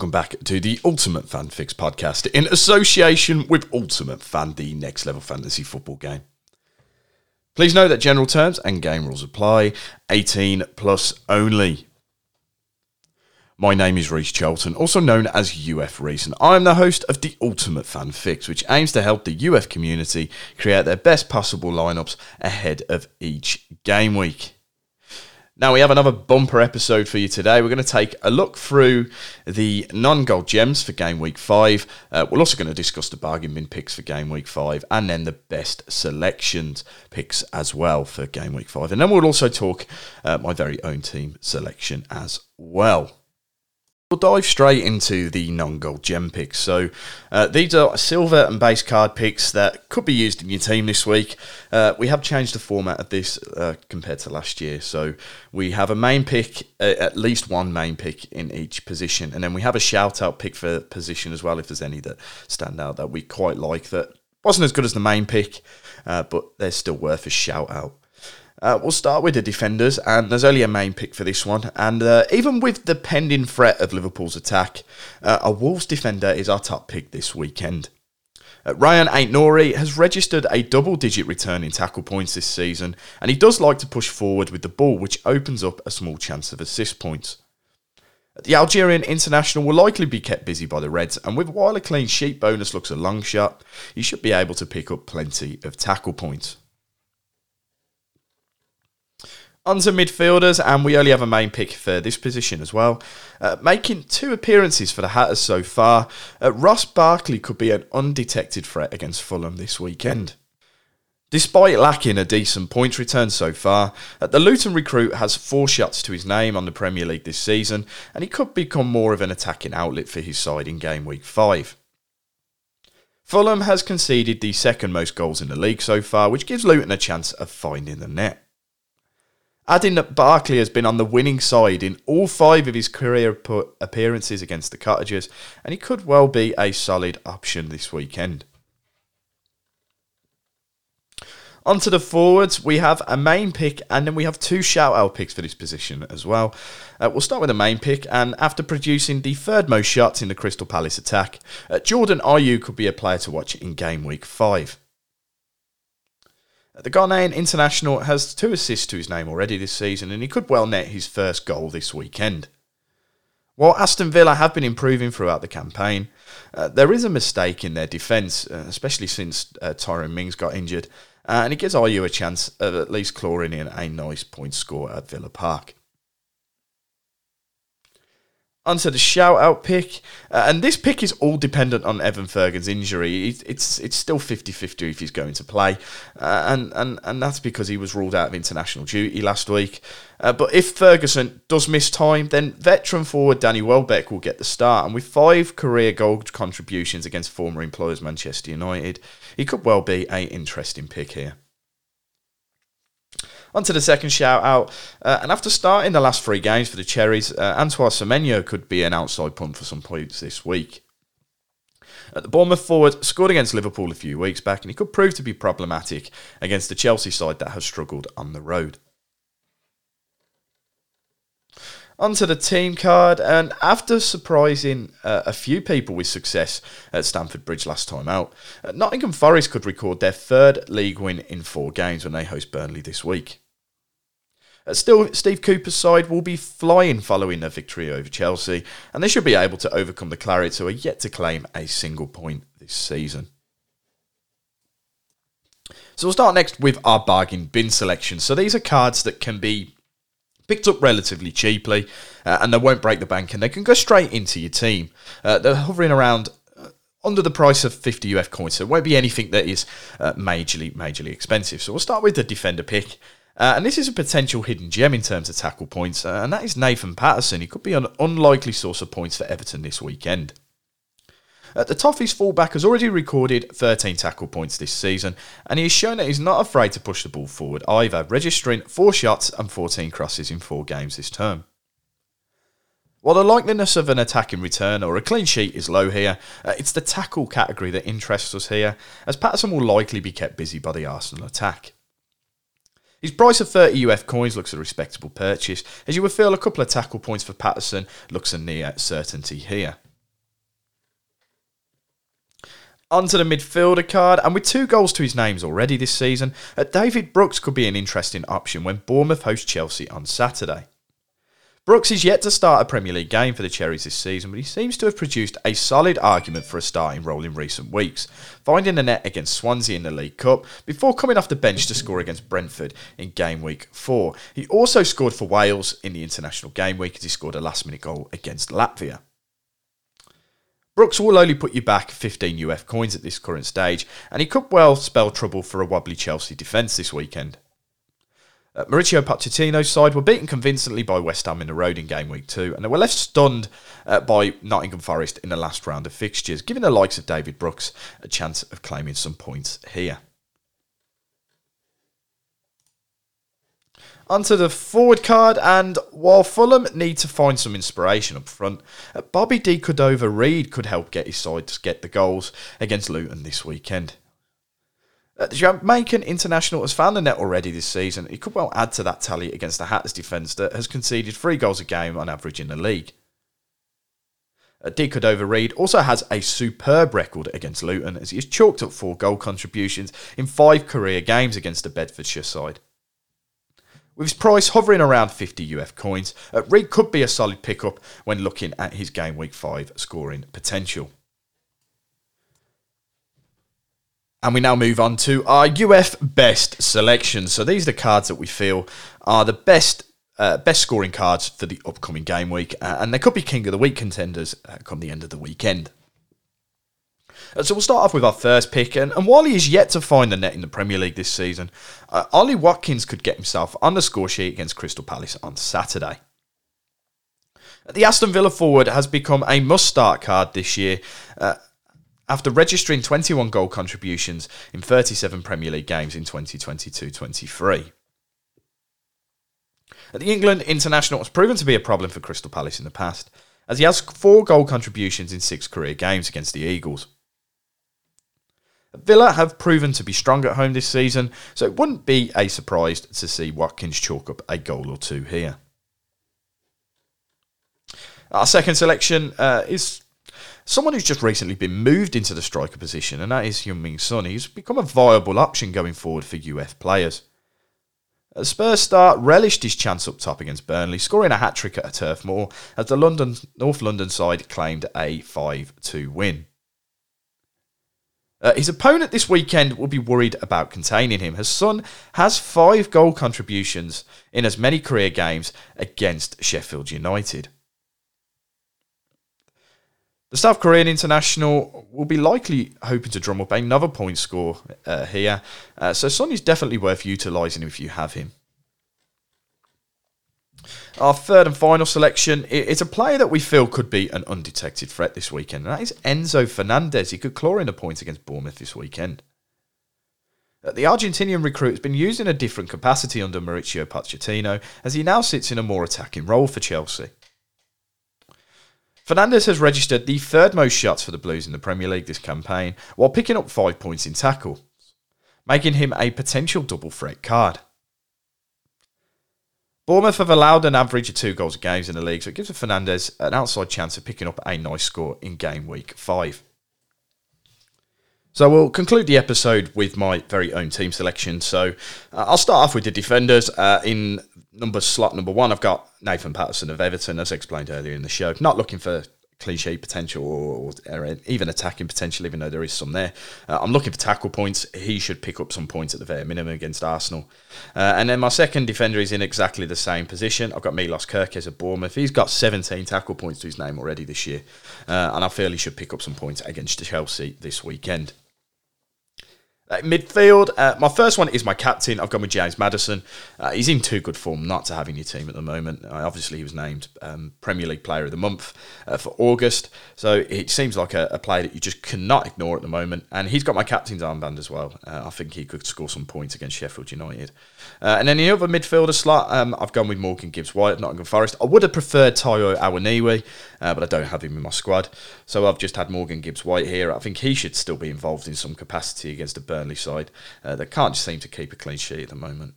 Welcome back to the Ultimate Fan Fix podcast in association with Ultimate Fan, the next level fantasy football game. Please note that general terms and game rules apply, 18 plus only. My name is Reece Charlton, also known as UF Reece, and I am the host of the Ultimate Fan Fix, which aims to help the UF community create their best possible lineups ahead of each game week. Now, we have another bumper episode for you today. We're going to take a look through the non gold gems for game week five. Uh, we're also going to discuss the bargain bin picks for game week five and then the best selections picks as well for game week five. And then we'll also talk uh, my very own team selection as well. We'll dive straight into the non-gold gem picks. So uh, these are silver and base card picks that could be used in your team this week. Uh, we have changed the format of this uh, compared to last year. So we have a main pick, uh, at least one main pick in each position, and then we have a shout-out pick for position as well if there's any that stand out that we quite like that wasn't as good as the main pick, uh, but they're still worth a shout-out. Uh, we'll start with the defenders, and there's only a main pick for this one. And uh, even with the pending threat of Liverpool's attack, uh, a Wolves defender is our top pick this weekend. Uh, Rayan Aït-Nouri has registered a double digit return in tackle points this season, and he does like to push forward with the ball, which opens up a small chance of assist points. The Algerian international will likely be kept busy by the Reds, and with while a clean sheet bonus looks a long shot, he should be able to pick up plenty of tackle points. Onto midfielders, and we only have a main pick for this position as well. Uh, making two appearances for the Hatters so far, uh, Ross Barkley could be an undetected threat against Fulham this weekend. Despite lacking a decent points return so far, uh, the Luton recruit has four shots to his name on the Premier League this season, and he could become more of an attacking outlet for his side in game week 5. Fulham has conceded the second most goals in the league so far, which gives Luton a chance of finding the net. Adding that Barkley has been on the winning side in all five of his career appearances against the Cottagers, and he could well be a solid option this weekend. On to the forwards, we have a main pick and then we have two shout out picks for this position as well. Uh, we'll start with the main pick, and after producing the third most shots in the Crystal Palace attack, uh, Jordan Ayew could be a player to watch in game week 5. The Ghanaian international has two assists to his name already this season, and he could well net his first goal this weekend. While Aston Villa have been improving throughout the campaign, uh, there is a mistake in their defence, uh, especially since uh, Tyrone Mings got injured, uh, and it gives Ayew a chance of at least clawing in a nice point score at Villa Park onto the shout out pick. Uh, and this pick is all dependent on Evan Ferguson's injury. It's it's, still 50 50 if he's going to play. Uh, and, and, and that's because he was ruled out of international duty last week. Uh, but if Ferguson does miss time, then veteran forward Danny Welbeck will get the start. And with five career goal contributions against former employers Manchester United, he could well be an interesting pick here. On to the second shout out. Uh, and after starting the last three games for the Cherries, uh, Antoine Semenyo could be an outside punt for some points this week. Uh, the Bournemouth forward scored against Liverpool a few weeks back, and he could prove to be problematic against the Chelsea side that has struggled on the road. Onto the team card. And after surprising uh, a few people with success at Stamford Bridge last time out, uh, Nottingham Forest could record their third league win in four games when they host Burnley this week. Uh, still, Steve Cooper's side will be flying following their victory over Chelsea, and they should be able to overcome the Clarets, who are yet to claim a single point this season. So we'll start next with our bargain bin selection. So these are cards that can be picked up relatively cheaply, uh, and they won't break the bank, and they can go straight into your team. Uh, they're hovering around uh, under the price of 50 UF coins, so it won't be anything that is uh, majorly, majorly expensive. So we'll start with the defender pick. Uh, and this is a potential hidden gem in terms of tackle points, uh, and that is Nathan Patterson. He could be an unlikely source of points for Everton this weekend. Uh, the Toffees fullback has already recorded 13 tackle points this season, and he has shown that he's not afraid to push the ball forward either, registering 4 shots and 14 crosses in 4 games this term. While the likeliness of an attacking return or a clean sheet is low here, uh, it's the tackle category that interests us here, as Patterson will likely be kept busy by the Arsenal attack. His price of 30 UF coins looks a respectable purchase, as you would feel a couple of tackle points for Patterson looks a near certainty here. Onto the midfielder card, and with two goals to his names already this season, uh, David Brooks could be an interesting option when Bournemouth host Chelsea on Saturday. Brooks is yet to start a Premier League game for the Cherries this season, but he seems to have produced a solid argument for a starting role in recent weeks, finding the net against Swansea in the League Cup before coming off the bench to score against Brentford in game week 4. He also scored for Wales in the international game week as he scored a last minute goal against Latvia. Brooks will only put you back 15 UF coins at this current stage, and he could well spell trouble for a wobbly Chelsea defence this weekend. Uh, Mauricio Pochettino's side were beaten convincingly by West Ham in the road in game week two, and they were left stunned uh, by Nottingham Forest in the last round of fixtures, giving the likes of David Brooks a chance of claiming some points here. Onto the forward card, and while Fulham need to find some inspiration up front, uh, Bobby De Cordova-Reid could help get his side to get the goals against Luton this weekend. Uh, the Jamaican international has found the net already this season. He could well add to that tally against the Hatters defence that has conceded three goals a game on average in the league. Uh, De Cordova-Reid also has a superb record against Luton as he has chalked up four goal contributions in five career games against the Bedfordshire side. With his price hovering around 50 UF coins, uh, Reid could be a solid pickup when looking at his game week 5 scoring potential. And we now move on to our UF best selection. So these are the cards that we feel are the best uh, best scoring cards for the upcoming game week, uh, and they could be king of the week contenders uh, come the end of the weekend. Uh, so we'll start off with our first pick, and, and while he is yet to find the net in the Premier League this season, uh, Ollie Watkins could get himself on the score sheet against Crystal Palace on Saturday. The Aston Villa forward has become a must-start card this year. Uh, after registering 21 goal contributions in 37 Premier League games in 2022 23. The England international has proven to be a problem for Crystal Palace in the past, as he has four goal contributions in six career games against the Eagles. Villa have proven to be strong at home this season, so it wouldn't be a surprise to see Watkins chalk up a goal or two here. Our second selection uh, is someone who's just recently been moved into the striker position, and that is Heung-min Son. He's become a viable option going forward for UF players. A Spurs star relished his chance up top against Burnley, scoring a hat trick at a Turf Moor as the London North London side claimed a 5 2 win. Uh, his opponent this weekend will be worried about containing him. His son has five goal contributions in as many career games against Sheffield United. The South Korean international will be likely hoping to drum up another point score uh, here, uh, so Son is definitely worth utilising if you have him. Our third and final selection is a player that we feel could be an undetected threat this weekend, and that is Enzo Fernandez. He could claw in a point against Bournemouth this weekend. Uh, the Argentinian recruit has been used in a different capacity under Mauricio Pochettino, as he now sits in a more attacking role for Chelsea. Fernandez has registered the third most shots for the Blues in the Premier League this campaign, while picking up five points in tackle, making him a potential double threat card. Bournemouth have allowed an average of two goals a game in the league, so it gives Fernandez an outside chance of picking up a nice score in game week five. So we'll conclude the episode with my very own team selection. So uh, I'll start off with the defenders. Uh, in number slot number one, I've got Nathan Patterson of Everton, as explained earlier in the show. Not looking for cliche potential or, or, even attacking potential, even though there is some there. Uh, I'm looking for tackle points. He should pick up some points at the very minimum against Arsenal. Uh, and then my second defender is in exactly the same position. I've got Milos Kerkez of Bournemouth. He's got 17 tackle points to his name already this year. Uh, and I feel he should pick up some points against Chelsea this weekend. Uh, midfield, uh, my first one is my captain. I've gone with James Maddison. Uh, he's in too good form not to have in your team at the moment. Uh, obviously, he was named um, Premier League Player of the Month uh, for August, so it seems like a, a, player that you just cannot ignore at the moment. And he's got my captain's armband as well. Uh, I think he could score some points against Sheffield United. and then the other midfielder slot, um, I've gone with Morgan Gibbs White Nottingham Forest. I would have preferred Taiwo Awoniyi, but I don't have him in my squad, so I've just had Morgan Gibbs White here. I think he should still be involved in some capacity against the Burnley side uh, that can't seem to keep a clean sheet at the moment.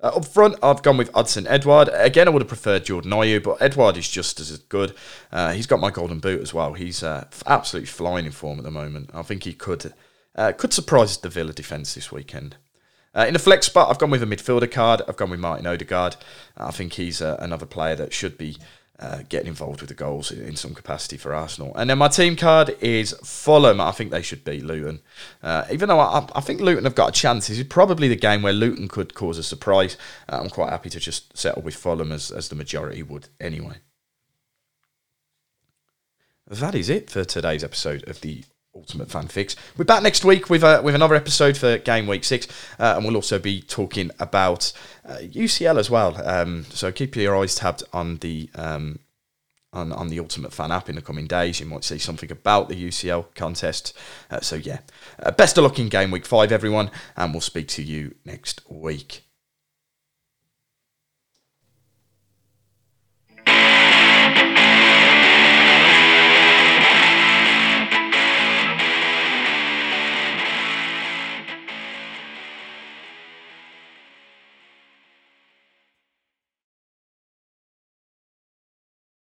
Uh, up front, I've gone with Odsonne Edouard. Again, I would have preferred Jordan Ayew, but Edouard is just as good. Uh, he's got my golden boot as well. He's uh, absolutely flying in form at the moment. I think he could uh, could surprise the Villa defence this weekend. Uh, in the flex spot, I've gone with a midfielder card. I've gone with Martin Odegaard. I think he's uh, another player that should be uh, getting involved with the goals in, in, some capacity for Arsenal. And then my team card is Fulham. I think they should beat Luton. Uh, even though I, I, think Luton have got a chance, this is probably the game where Luton could cause a surprise. Uh, I'm quite happy to just settle with Fulham as, as the majority would anyway. That is it for today's episode of the Ultimate Fan Fix. We're back next week with uh, with another episode for Game Week Six, uh, and we'll also be talking about uh, UCL as well. Um, so keep your eyes tabbed on the um, on on the Ultimate Fan app in the coming days. You might see something about the UCL contest. Uh, so yeah, uh, best of luck in Game Week Five, everyone, and we'll speak to you next week.